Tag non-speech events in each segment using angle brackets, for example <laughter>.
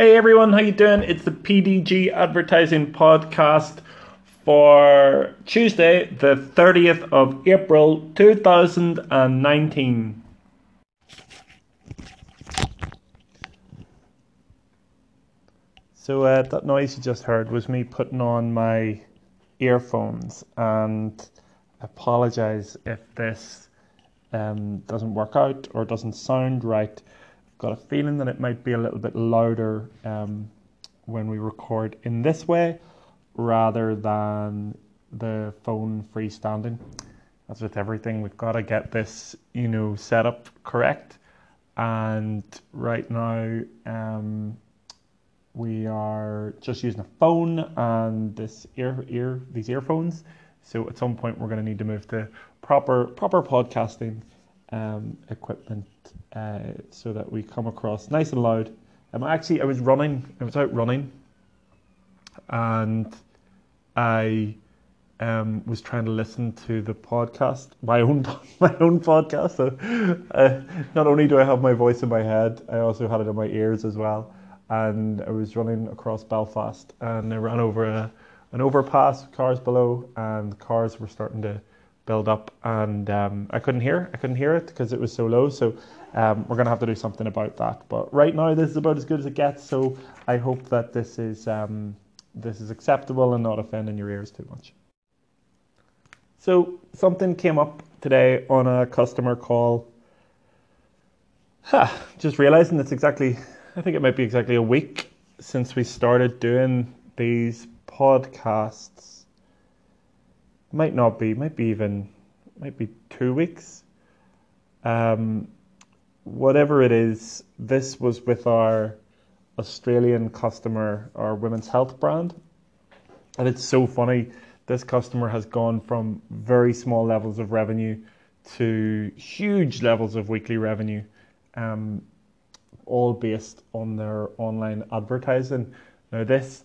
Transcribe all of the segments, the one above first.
Hey everyone, how you doing? It's the PDG Advertising Podcast for Tuesday, the 30th of April 2019. So uh, that noise you just heard was me putting on my earphones and apologize if this um, doesn't work out or doesn't sound right got a feeling that it might be a little bit louder um, when we record in this way rather than the phone freestanding. As with everything, we've got to get this, you know, set up correct. And right now, um, we are just using a phone and this ear ear these earphones. So at some point, we're going to need to move to proper proper podcasting um, equipment uh, so that we come across nice and loud. Um, actually, I was running. I was out running, and I um, was trying to listen to the podcast, my own <laughs> my own podcast. So, uh, not only do I have my voice in my head, I also had it in my ears as well. And I was running across Belfast, and I ran over a, an overpass, cars below, and cars were starting to build up, and um, I couldn't hear. I couldn't hear it because it was so low. So um, we're gonna have to do something about that. But right now, this is about as good as it gets. So I hope that this is um, this is acceptable and not offending your ears too much. So something came up today on a customer call. Huh, just realizing it's exactly, I think it might be exactly a week since we started doing these podcasts might not be, might be even, might be two weeks. Um, whatever it is, this was with our Australian customer, our women's health brand. And it's so funny. This customer has gone from very small levels of revenue to huge levels of weekly revenue, um, all based on their online advertising. Now, this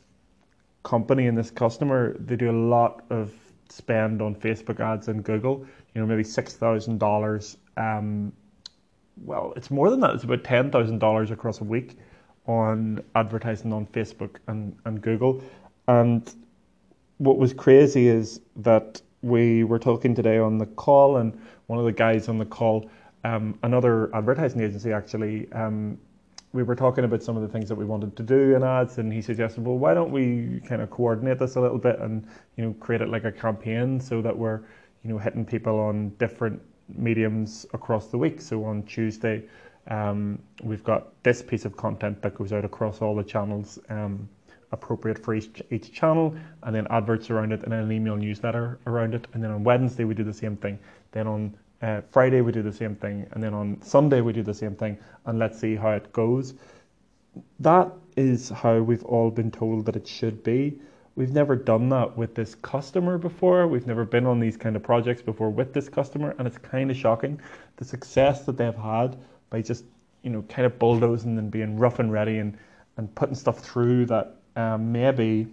company and this customer, they do a lot of spend on Facebook ads and Google, you know, maybe six thousand um, dollars. Well, it's more than that. It's about ten thousand dollars across a week on advertising on Facebook and, and Google. And what was crazy is that we were talking today on the call, and one of the guys on the call, um, another advertising agency actually, um, we were talking about some of the things that we wanted to do in ads, and he suggested, well, why don't we kind of coordinate this a little bit and you know create it like a campaign so that we're you know hitting people on different mediums across the week. So on Tuesday, um, we've got this piece of content that goes out across all the channels. Um, appropriate for each, each channel and then adverts around it and then an email newsletter around it and then on wednesday we do the same thing then on uh, Friday we do the same thing, and then on Sunday we do the same thing, and let's see how it goes. That is how we've all been told that it should be. We've never done that with this customer before. We've never been on these kind of projects before with this customer, and it's kind of shocking the success that they've had by just you know kind of bulldozing and being rough and ready and and putting stuff through that um, maybe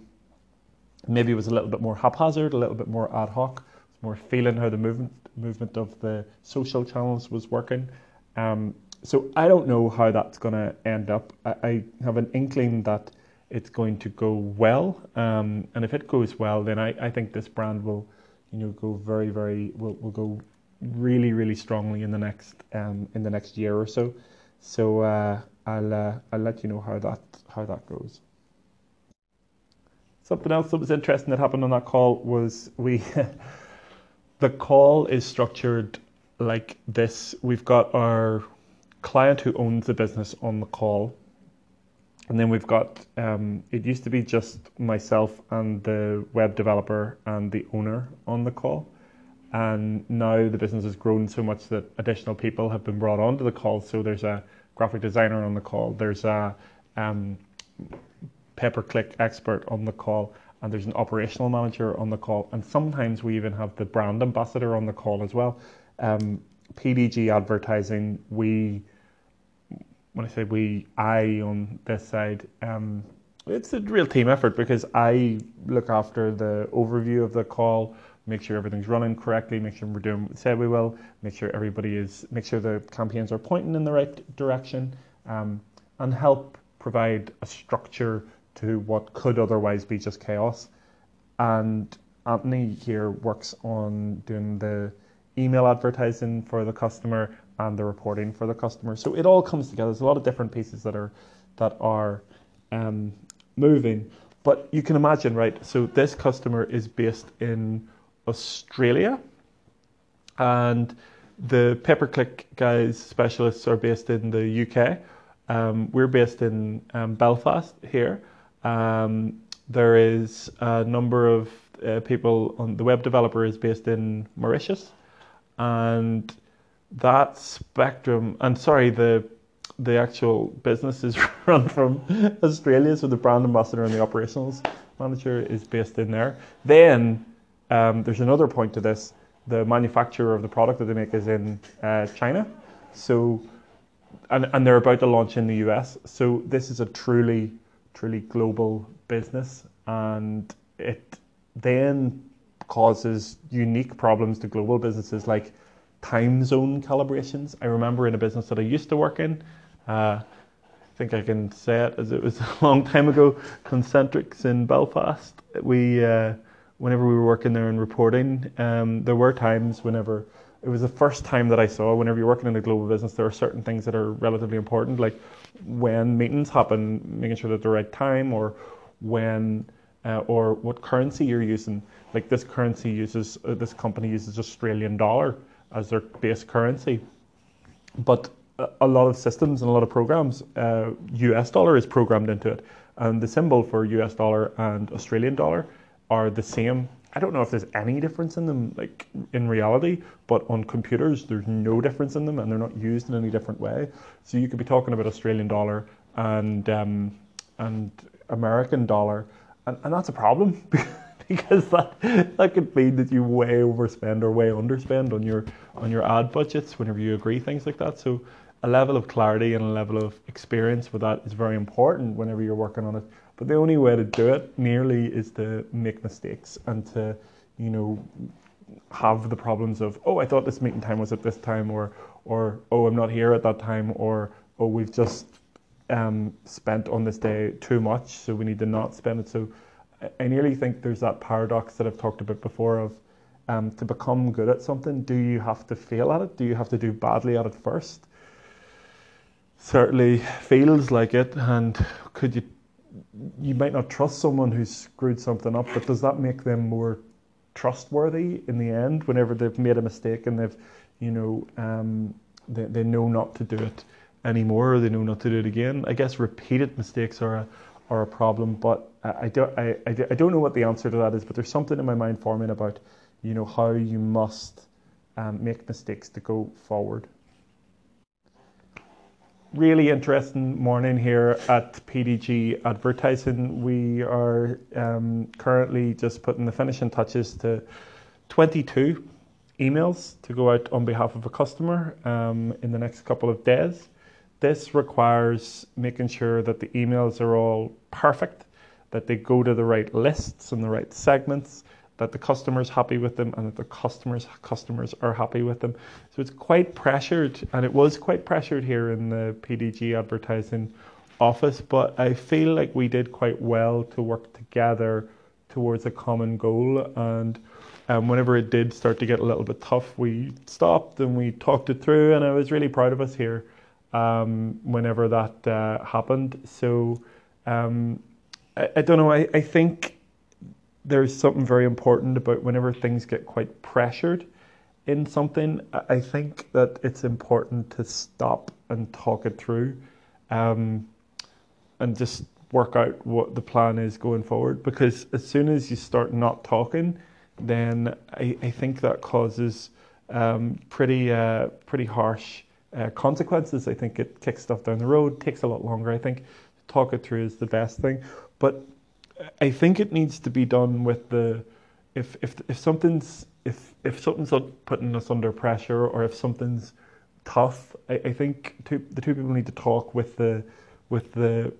maybe was a little bit more haphazard, a little bit more ad hoc, more feeling how the movement movement of the social channels was working. Um, so I don't know how that's going to end up. I, I, have an inkling that it's going to go well, um, and if it goes well, then I, I think this brand will, you know, go very very will, will go really really strongly in the next um, in the next year or so. So uh, I'll uh, I'll let you know how that how that goes. Something else that was interesting that happened on that call was we <laughs> the call is structured like this. We've got our client who owns the business on the call. And then we've got, um, it used to be just myself and the web developer and the owner on the call. And now the business has grown so much that additional people have been brought onto the call. So there's a graphic designer on the call, there's a um, click expert on the call, and there's an operational manager on the call, and sometimes we even have the brand ambassador on the call as well. Um, PDG advertising, we, when I say we, I on this side, um, it's a real team effort because I look after the overview of the call, make sure everything's running correctly, make sure we're doing what we said we will, make sure everybody is, make sure the campaigns are pointing in the right direction, um, and help provide a structure to what could otherwise be just chaos. And Anthony here works on doing the email advertising for the customer and the reporting for the customer. So it all comes together. There's a lot of different pieces that are that are um, moving. But you can imagine, right? So this customer is based in Australia, and the pay per click guys specialists are based in the UK. Um, we're based in um, Belfast here. Um, there is a number of uh, people on the web developer is based in Mauritius, and that spectrum. And sorry, the the actual business is <laughs> run from Australia, so the brand ambassador and the operationals manager is based in there. Then um, there's another point to this: the manufacturer of the product that they make is in uh, China, so and and they're about to launch in the US. So this is a truly truly global business, and it then causes unique problems to global businesses like time zone calibrations. I remember in a business that I used to work in, uh, I think I can say it as it was <laughs> a long time ago, Concentrix in Belfast. We, uh, whenever we were working there and reporting, um, there were times whenever it was the first time that I saw whenever you're working in a global business, there are certain things that are relatively important, like when meetings happen, making sure that the right time, or when uh, or what currency you're using. Like this currency uses, uh, this company uses Australian dollar as their base currency, but a lot of systems and a lot of programs, uh, US dollar is programmed into it, and the symbol for US dollar and Australian dollar are the same. I don't know if there's any difference in them, like in reality, but on computers, there's no difference in them, and they're not used in any different way. So you could be talking about Australian dollar and um, and American dollar, and, and that's a problem <laughs> because that that could mean that you way overspend or way underspend on your on your ad budgets whenever you agree things like that. So a level of clarity and a level of experience with that is very important whenever you're working on it. But the only way to do it nearly is to make mistakes and to, you know, have the problems of oh I thought this meeting time was at this time or or oh I'm not here at that time or oh we've just um, spent on this day too much, so we need to not spend it. So I nearly think there's that paradox that I've talked about before of um, to become good at something, do you have to fail at it? Do you have to do badly at it first? Certainly feels like it, and could you you might not trust someone who's screwed something up, but does that make them more trustworthy in the end whenever they've made a mistake and they've, you know, um, they, they know not to do it? anymore or they know not to do it again. I guess repeated mistakes are a, are a problem, but I, I, don't, I, I, don't know what the answer to that is, but there's something in my mind forming about, you know, how you must um, make mistakes to go forward. Really interesting morning here at PDG Advertising. We are um, currently just putting the finishing touches to 22 emails to go out on behalf of a customer um, in the next couple of days. This requires making sure that the emails are all perfect, that they go to the right lists and the right segments, that the customer's happy with them and that the customers customers are happy with them. So it's quite pressured and it was quite pressured here in the PDG advertising office, but I feel like we did quite well to work together towards a common goal and um, whenever it did start to get a little bit tough, we stopped and we talked it through, and I was really proud of us here um, whenever that uh, happened. So um, I, I, don't know. I, I think there's something very important about whenever things get quite pressured in something. I think that it's important to stop and talk it through, um, and just work out what the plan is going forward. Because as soon as you start not talking, then I, I think that causes um, pretty uh, pretty harsh uh, consequences. I think it kicks stuff down the road, takes a lot longer. I think talk it through is the best thing. But I think it needs to be done with the if if if something's if if something's putting us under pressure or if something's tough, I, I think two, the two people need to talk with the with the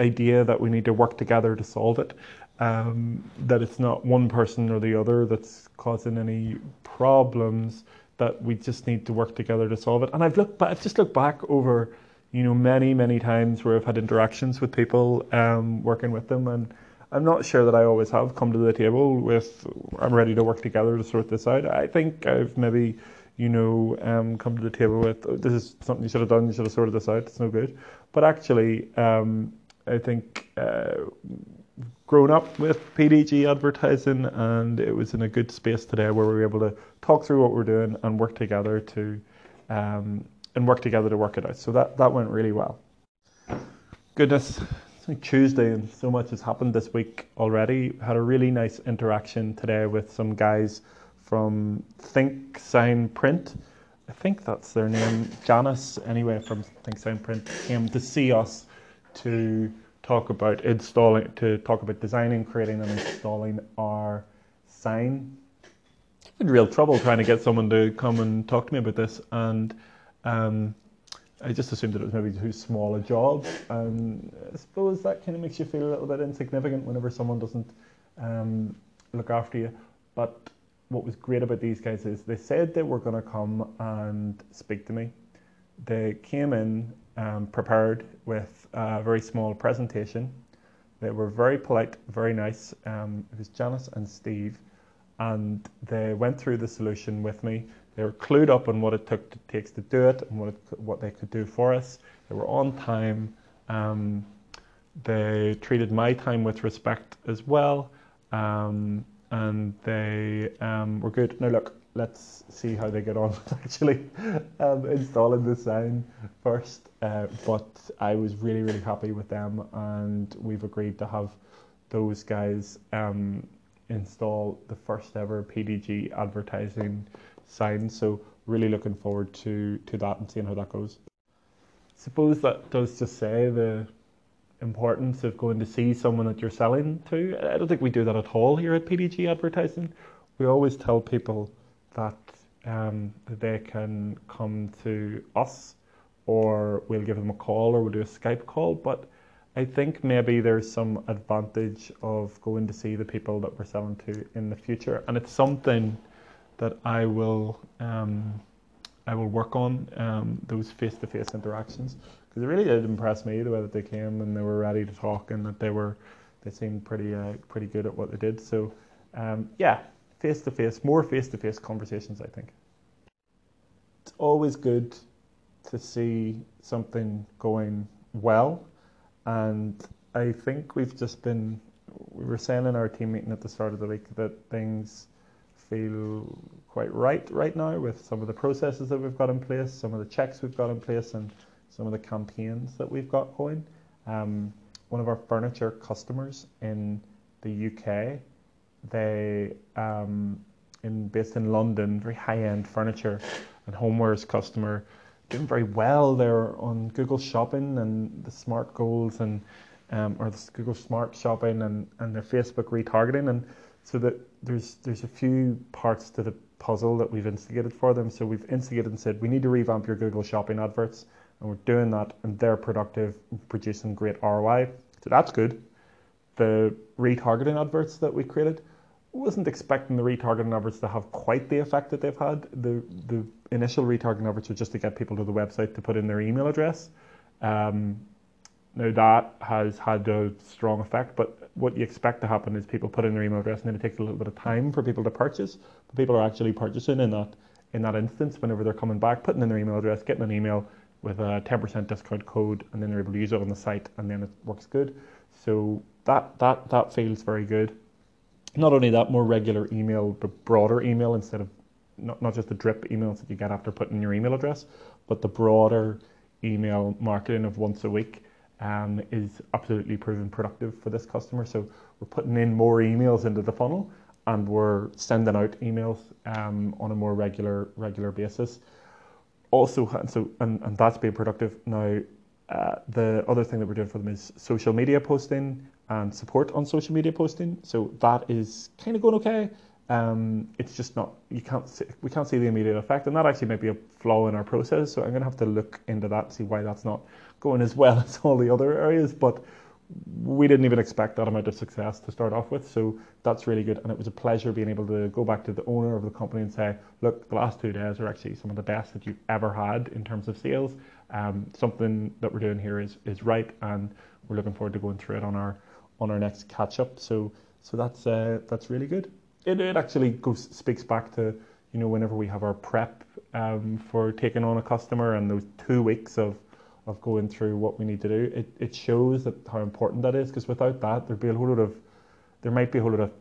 idea that we need to work together to solve it. Um, that it's not one person or the other that's causing any problems that we just need to work together to solve it. And I've looked, but I've just looked back over, you know, many, many times where I've had interactions with people um, working with them, and I'm not sure that I always have come to the table with, I'm ready to work together to sort this out. I think I've maybe, you know, um, come to the table with, oh, this is something you should have done, you should have sorted this out, it's no good. But actually, um, I think uh, grown up with PDG advertising, and it was in a good space today where we were able to talk through what we're doing and work together to um, and work together to work it out. So that, that went really well. Goodness, Tuesday and so much has happened this week already. Had a really nice interaction today with some guys from Think Sign Print. I think that's their name. Janice, anyway, from Think Sign Print, came to see us to talk about installing, to talk about designing, creating, and installing our sign. I'm in real trouble trying to get someone to come and talk to me about this, and um, I just assumed that it was maybe too small a job. And I suppose that kind of makes you feel a little bit insignificant whenever someone doesn't um, look after you. But what was great about these guys is they said they were going to come and speak to me. They came in um, prepared with a very small presentation. They were very polite, very nice. Um, it was Janice and Steve, and they went through the solution with me. They were clued up on what it took to, takes to do it and what, it, what they could do for us. They were on time. Um, they treated my time with respect as well. Um, and they um, were good. Now, look, let's see how they get on with <laughs> actually um, installing the sign first. Uh, but I was really, really happy with them, and we've agreed to have those guys um, install the first ever PDG advertising signs. So really looking forward to to that and seeing how that goes. Suppose that does just say the importance of going to see someone that you're selling to. I don't think we do that at all here at PDG Advertising. We always tell people that um, they can come to us or we'll give them a call or we'll do a Skype call. But I think maybe there's some advantage of going to see the people that we're selling to in the future. And it's something that I will um, I will work on um, those face-to-face interactions because it really did impress me the way that they came and they were ready to talk and that they were they seemed pretty uh, pretty good at what they did. So um, yeah, face-to-face, more face-to-face conversations. I think it's always good to see something going well, and I think we've just been we were saying in our team meeting at the start of the week that things feel quite right right now with some of the processes that we've got in place, some of the checks we've got in place, and some of the campaigns that we've got going. Um, one of our furniture customers in the UK, they um, in based in London, very high end furniture and homewares customer, doing very well. They're on Google Shopping and the Smart Goals and um, or the Google Smart Shopping and, and their Facebook retargeting and so that there's there's a few parts to the puzzle that we've instigated for them. So we've instigated and said we need to revamp your Google Shopping adverts, and we're doing that, and they're productive, producing great ROI. So that's good. The retargeting adverts that we created, wasn't expecting the retargeting adverts to have quite the effect that they've had. The the initial retargeting adverts were just to get people to the website to put in their email address. Um, now that has had a strong effect, but what you expect to happen is people put in their email address and then it takes a little bit of time for people to purchase. But people are actually purchasing in that in that instance whenever they're coming back, putting in their email address, getting an email with a 10% discount code, and then they're able to use it on the site, and then it works good. So that that that feels very good. Not only that, more regular email, but broader email instead of not, not just the drip emails that you get after putting your email address, but the broader email marketing of once a week um, is absolutely proven productive for this customer. So we're putting in more emails into the funnel and we're sending out emails um, on a more regular regular basis. Also, and so and, and that's being productive. Now, uh, the other thing that we're doing for them is social media posting and support on social media posting. So that is kind of going okay. Um, it's just not you can't see, we can't see the immediate effect, and that actually might be a flaw in our process. So I'm going to have to look into that, see why that's not going as well <laughs> as all the other areas. But we didn't even expect that amount of success to start off with, so that's really good. And it was a pleasure being able to go back to the owner of the company and say, look, the last two days are actually some of the best that you've ever had in terms of sales. um, something that we're doing here is, is right, and we're looking forward to going through it on our on our next catch up. So so that's uh, that's really good. It, it actually goes speaks back to you know whenever we have our prep um, for taking on a customer and those two weeks of of going through what we need to do. It it shows that how important that is because without that there'd be a whole lot of there might be a whole lot of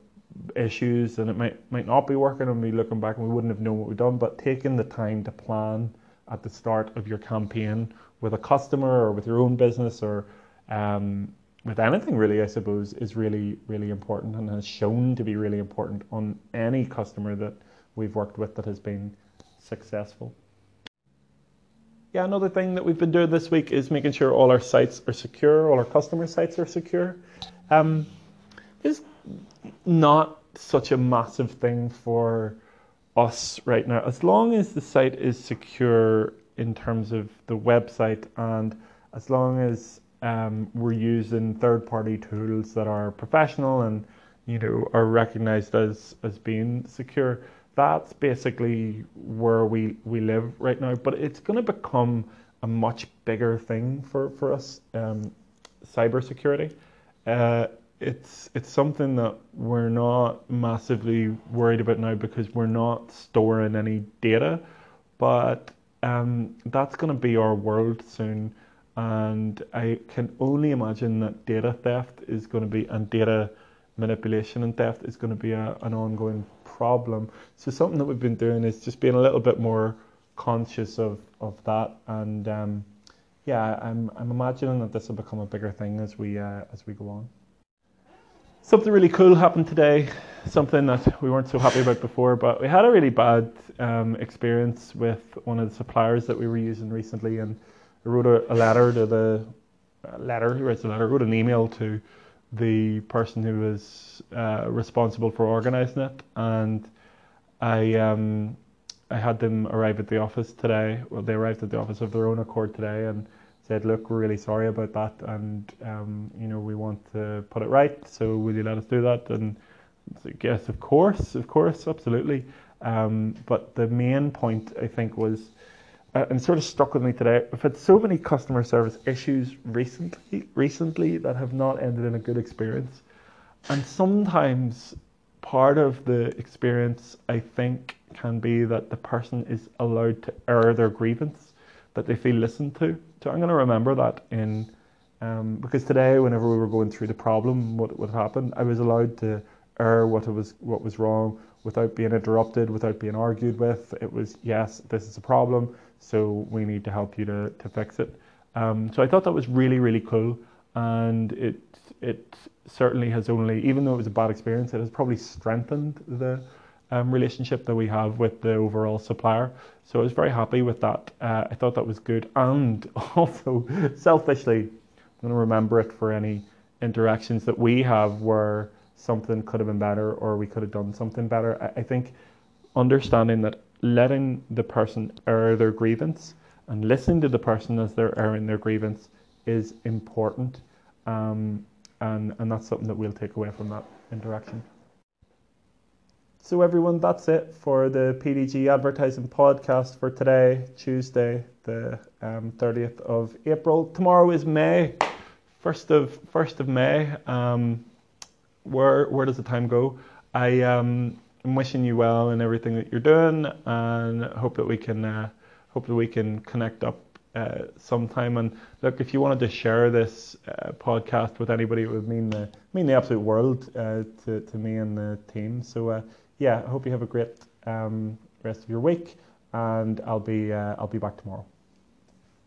issues and it might might not be working and we looking back and we wouldn't have known what we've done. But taking the time to plan at the start of your campaign with a customer or with your own business or um, with anything really, I suppose, is really, really important and has shown to be really important on any customer that we've worked with that has been successful. Yeah, another thing that we've been doing this week is making sure all our sites are secure, all our customer sites are secure. Um, it's not such a massive thing for us right now. As long as the site is secure in terms of the website and as long as um, we're using third party tools that are professional and you know are recognized as as being secure that's basically where we we live right now but it's going to become a much bigger thing for for us um, cybersecurity. Uh, it's it's something that we're not massively worried about now because we're not storing any data, but um, that's going to be our world soon, and I can only imagine that data theft is going to be and data manipulation and theft is going to be a, an ongoing problem. So something that we've been doing is just being a little bit more conscious of of that, and um, yeah, I'm I'm imagining that this will become a bigger thing as we uh, as we go on. Something really cool happened today, something that we weren't so happy about before, but we had a really bad um, experience with one of the suppliers that we were using recently, and I wrote a, a letter to the a letter, who writes a letter, wrote an email to the person who was uh, responsible for organising it, and I um, I had them arrive at the office today. Well, they arrived at the office of their own accord today, and said, look, we're really sorry about that, and um, you know we want to put it right. So will you let us do that? And yes, of course, of course, absolutely. Um, but the main point I think was, uh, and sort of stuck with me today. I've had so many customer service issues recently, recently that have not ended in a good experience, and sometimes part of the experience I think can be that the person is allowed to air their grievance, that they feel listened to so I'm going to remember that in um, because today, whenever we were going through the problem, what what happened, I was allowed to air what was what was wrong without being interrupted, without being argued with. It was yes, this is a problem, so we need to help you to to fix it. Um, so I thought that was really really cool, and it it certainly has only, even though it was a bad experience, it has probably strengthened the um, relationship that we have with the overall supplier. So I was very happy with that. Uh, I thought that was good. And <laughs> also, selfishly, I'm going to remember it for any interactions that we have where something could have been better or we could have done something better. I, I think understanding that letting the person air their grievance and listening to the person as they're airing their grievance is important. Um, and, and that's something that we'll take away from that interaction. So, everyone, that's it for the PDG Advertising Podcast for today, Tuesday, the um, 30th of April. Tomorrow is May, 1st of, 1st of May. Um, where, where does the time go? I um, am wishing you well in everything that you're doing and hope that we can, uh, hope that we can connect up uh, sometime. And look, if you wanted to share this uh, podcast with anybody, it would mean the mean the absolute world uh, to to me and the team. So uh, yeah, I hope you have a great um, rest of your week, and I'll be uh, I'll be back tomorrow.